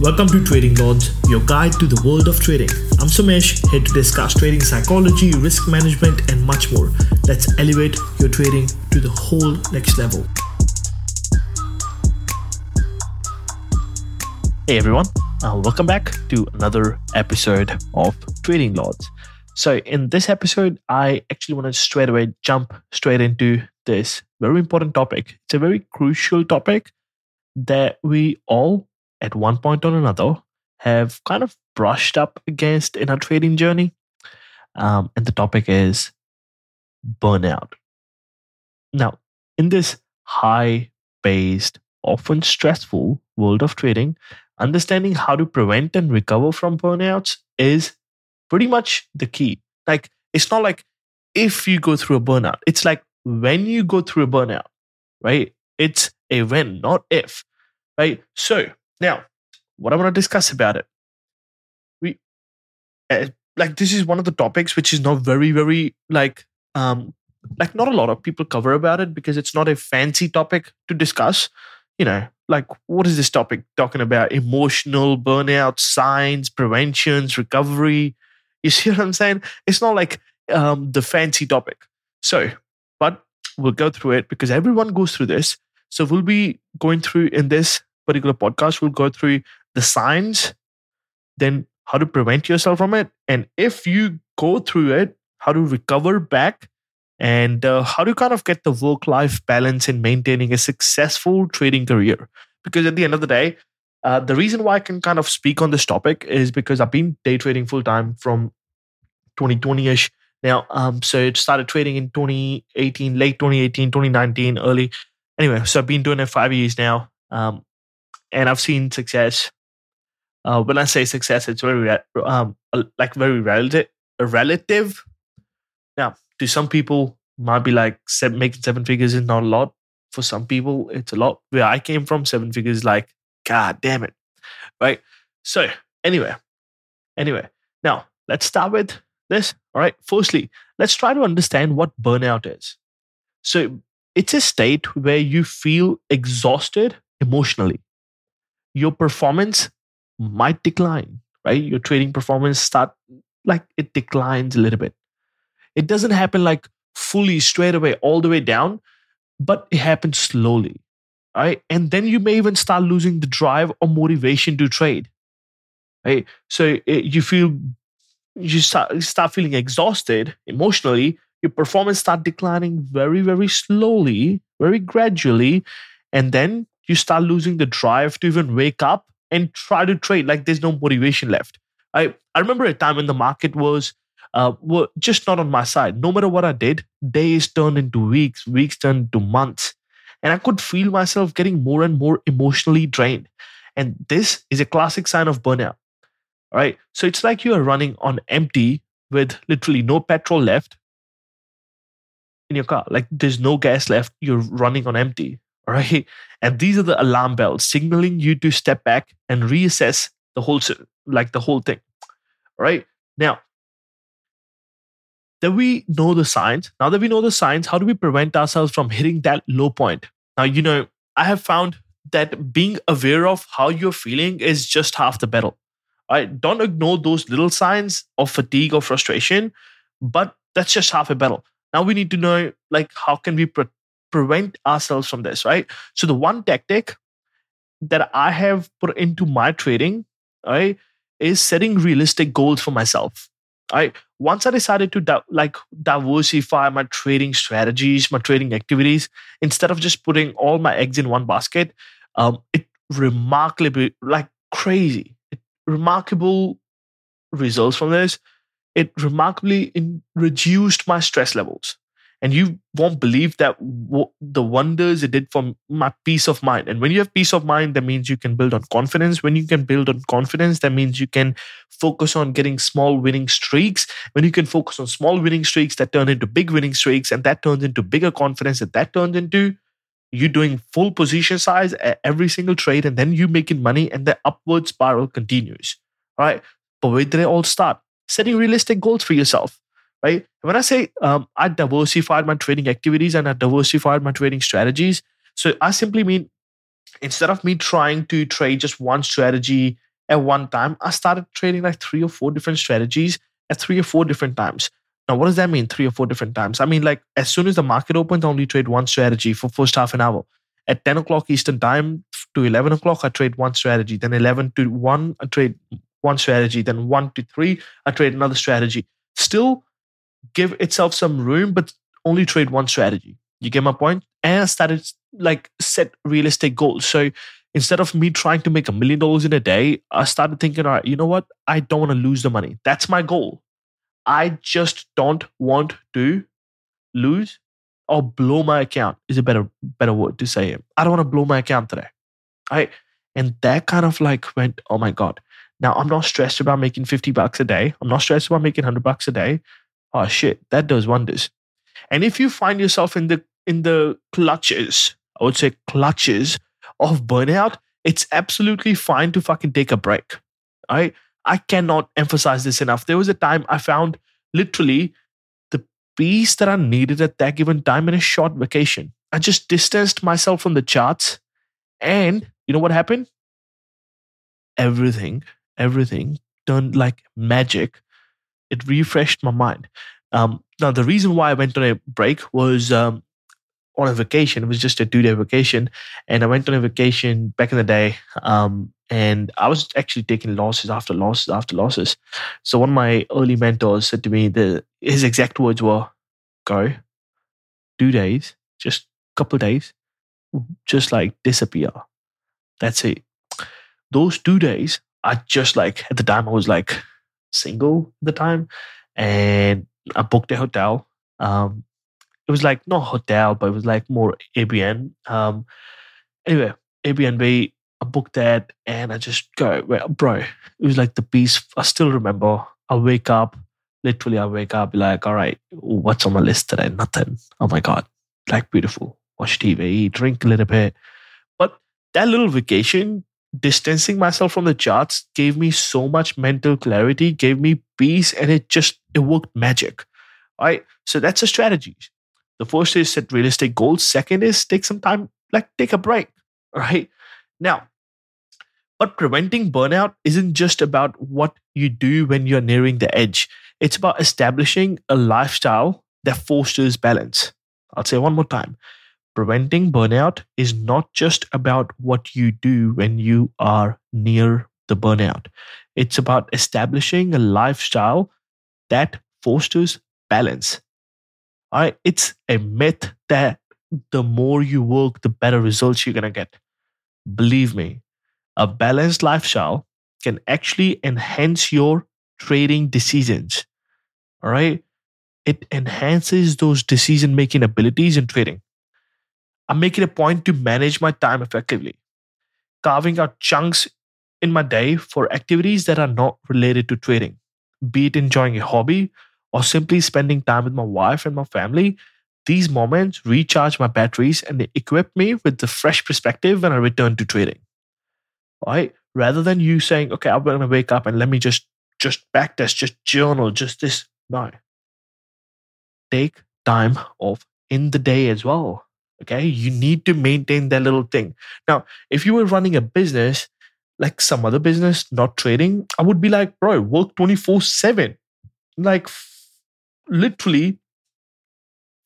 Welcome to Trading Lords, your guide to the world of trading. I'm Sumesh, here to discuss trading psychology, risk management, and much more. Let's elevate your trading to the whole next level. Hey everyone, uh, welcome back to another episode of Trading Lords. So, in this episode, I actually want to straight away jump straight into this very important topic. It's a very crucial topic that we all at one point or another have kind of brushed up against in our trading journey. Um, and the topic is burnout. Now, in this high paced, often stressful world of trading, understanding how to prevent and recover from burnouts is pretty much the key. Like, it's not like if you go through a burnout, it's like when you go through a burnout, right? It's a when, not if, right? So, now, what I want to discuss about it, we uh, like this is one of the topics which is not very, very like um like not a lot of people cover about it because it's not a fancy topic to discuss. You know, like what is this topic talking about? Emotional burnout, signs, preventions, recovery. You see what I'm saying? It's not like um, the fancy topic. So, but we'll go through it because everyone goes through this. So we'll be going through in this particular podcast, we'll go through the signs, then how to prevent yourself from it. And if you go through it, how to recover back and uh, how to kind of get the work life balance in maintaining a successful trading career. Because at the end of the day, uh, the reason why I can kind of speak on this topic is because I've been day trading full time from 2020 ish. Now, um, so it started trading in 2018, late 2018, 2019, early. Anyway, so I've been doing it five years now. Um, and I've seen success. Uh, when I say success, it's very um, like very relative. Relative. Now, to some people, might be like seven, making seven figures is not a lot. For some people, it's a lot. Where I came from, seven figures like, god damn it, right? So anyway, anyway, now let's start with this. All right. Firstly, let's try to understand what burnout is. So it's a state where you feel exhausted emotionally your performance might decline, right? Your trading performance start like it declines a little bit. It doesn't happen like fully straight away all the way down, but it happens slowly. Right. And then you may even start losing the drive or motivation to trade. Right. So it, you feel you start, you start feeling exhausted emotionally. Your performance start declining very, very slowly, very gradually. And then you start losing the drive to even wake up and try to trade like there's no motivation left. I i remember a time when the market was uh were just not on my side. No matter what i did days turned into weeks weeks turned into months and i could feel myself getting more and more emotionally drained. And this is a classic sign of burnout right? So it's like you are running on empty with literally no petrol left in your car. Like there's no gas left. You're running on empty right? And these are the alarm bells signaling you to step back and reassess the whole like the whole thing. Right? Now, that we know the signs, now that we know the signs, how do we prevent ourselves from hitting that low point? Now, you know, I have found that being aware of how you're feeling is just half the battle. Right? Don't ignore those little signs of fatigue or frustration, but that's just half a battle. Now we need to know like how can we pro- prevent ourselves from this, right? So the one tactic that I have put into my trading, right, is setting realistic goals for myself. Right. Once I decided to like diversify my trading strategies, my trading activities, instead of just putting all my eggs in one basket, um, it remarkably like crazy, it, remarkable results from this. It remarkably reduced my stress levels and you won't believe that w- the wonders it did for my peace of mind. And when you have peace of mind that means you can build on confidence. When you can build on confidence that means you can focus on getting small winning streaks. When you can focus on small winning streaks that turn into big winning streaks and that turns into bigger confidence and that turns into you doing full position size at every single trade and then you making money and the upward spiral continues. Right? But where did it all start? Setting realistic goals for yourself right? When I say um, I diversified my trading activities and I diversified my trading strategies, so I simply mean instead of me trying to trade just one strategy at one time. I started trading like three or four different strategies at three or four different times. Now, what does that mean? Three or four different times. I mean, like as soon as the market opens, I only trade one strategy for first half an hour. At 10 o'clock Eastern time to 11 o'clock, I trade one strategy. Then 11 to 1, I trade one strategy. Then 1 to 3, I trade another strategy. Still give itself some room, but only trade one strategy. You get my point? And I started like set realistic goals. So instead of me trying to make a million dollars in a day, I started thinking, all right, you know what? I don't want to lose the money. That's my goal. I just don't want to lose or blow my account is a better better word to say it. I don't want to blow my account today. I and that kind of like went, oh my God. Now I'm not stressed about making 50 bucks a day. I'm not stressed about making 100 bucks a day. Oh shit, that does wonders. And if you find yourself in the in the clutches, I would say clutches of burnout, it's absolutely fine to fucking take a break. I I cannot emphasize this enough. There was a time I found literally the peace that I needed at that given time in a short vacation. I just distanced myself from the charts. And you know what happened? Everything, everything turned like magic. It refreshed my mind. Um, now, the reason why I went on a break was um, on a vacation. It was just a two day vacation. And I went on a vacation back in the day. Um, and I was actually taking losses after losses after losses. So one of my early mentors said to me, the, his exact words were, go, two days, just a couple days, just like disappear. That's it. Those two days, I just like, at the time, I was like single at the time. And I booked a hotel. Um, it was like not hotel, but it was like more Airbnb. Um, anyway, Airbnb. I booked that, and I just go, bro. It was like the beast. I still remember. I wake up, literally. I wake up, be like, all right, what's on my list today? Nothing. Oh my god, like beautiful. Watch TV, drink a little bit. But that little vacation, distancing myself from the charts, gave me so much mental clarity, gave me peace, and it just it worked magic. All right. So that's a strategy. The first is set realistic goals. Second is take some time, like take a break. Right now, but preventing burnout isn't just about what you do when you're nearing the edge. It's about establishing a lifestyle that fosters balance. I'll say one more time. Preventing burnout is not just about what you do when you are near the burnout. It's about establishing a lifestyle that fosters balance. All right, it's a myth that the more you work, the better results you're going to get. Believe me, a balanced lifestyle can actually enhance your trading decisions. All right, it enhances those decision making abilities in trading. I'm making a point to manage my time effectively, carving out chunks in my day for activities that are not related to trading, be it enjoying a hobby or simply spending time with my wife and my family, these moments recharge my batteries and they equip me with the fresh perspective when I return to trading. Right? Rather than you saying, okay, I'm gonna wake up and let me just just backtest, just journal, just this. No. Take time off in the day as well. Okay. You need to maintain that little thing. Now, if you were running a business like some other business, not trading, I would be like, bro, work 24 7. Like, literally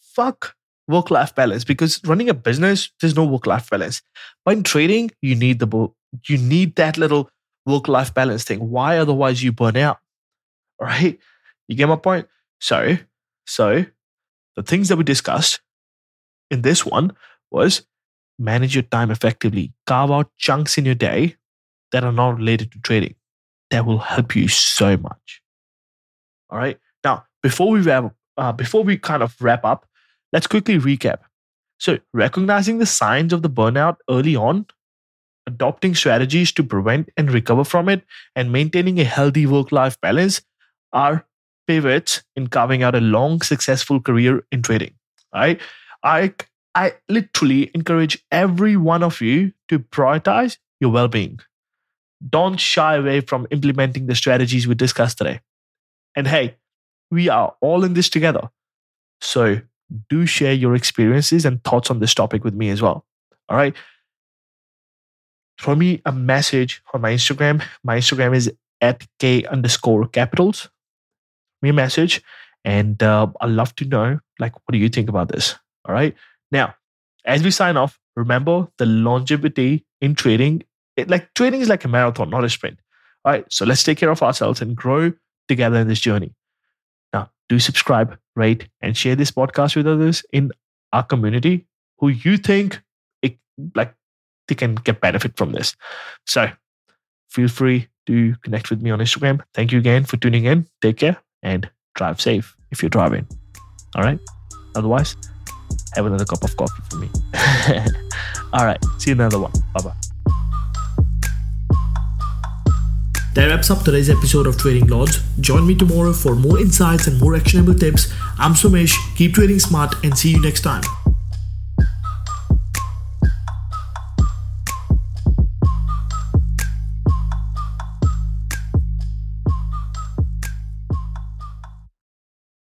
fuck work life balance because running a business there's no work life balance but in trading you need the you need that little work life balance thing why otherwise you burn out all right you get my point so so the things that we discussed in this one was manage your time effectively carve out chunks in your day that are not related to trading that will help you so much all right now before we wrap, uh, before we kind of wrap up, let's quickly recap. So, recognizing the signs of the burnout early on, adopting strategies to prevent and recover from it, and maintaining a healthy work-life balance are pivots in carving out a long, successful career in trading. Right? I I literally encourage every one of you to prioritize your well-being. Don't shy away from implementing the strategies we discussed today. And hey, we are all in this together. So do share your experiences and thoughts on this topic with me as well. All right. throw me a message on my Instagram. My Instagram is at k underscore capitals. Me a message, and uh, I'd love to know like what do you think about this. All right. Now, as we sign off, remember the longevity in trading. It, like trading is like a marathon, not a sprint. All right. So let's take care of ourselves and grow together in this journey. Now, do subscribe, rate, and share this podcast with others in our community who you think it like they can get benefit from this. So feel free to connect with me on Instagram. Thank you again for tuning in. Take care and drive safe if you're driving. All right. Otherwise, have another cup of coffee for me. All right. See you another one. Bye bye. That wraps up today's episode of Trading Lords. Join me tomorrow for more insights and more actionable tips. I'm Sumesh. Keep trading smart and see you next time.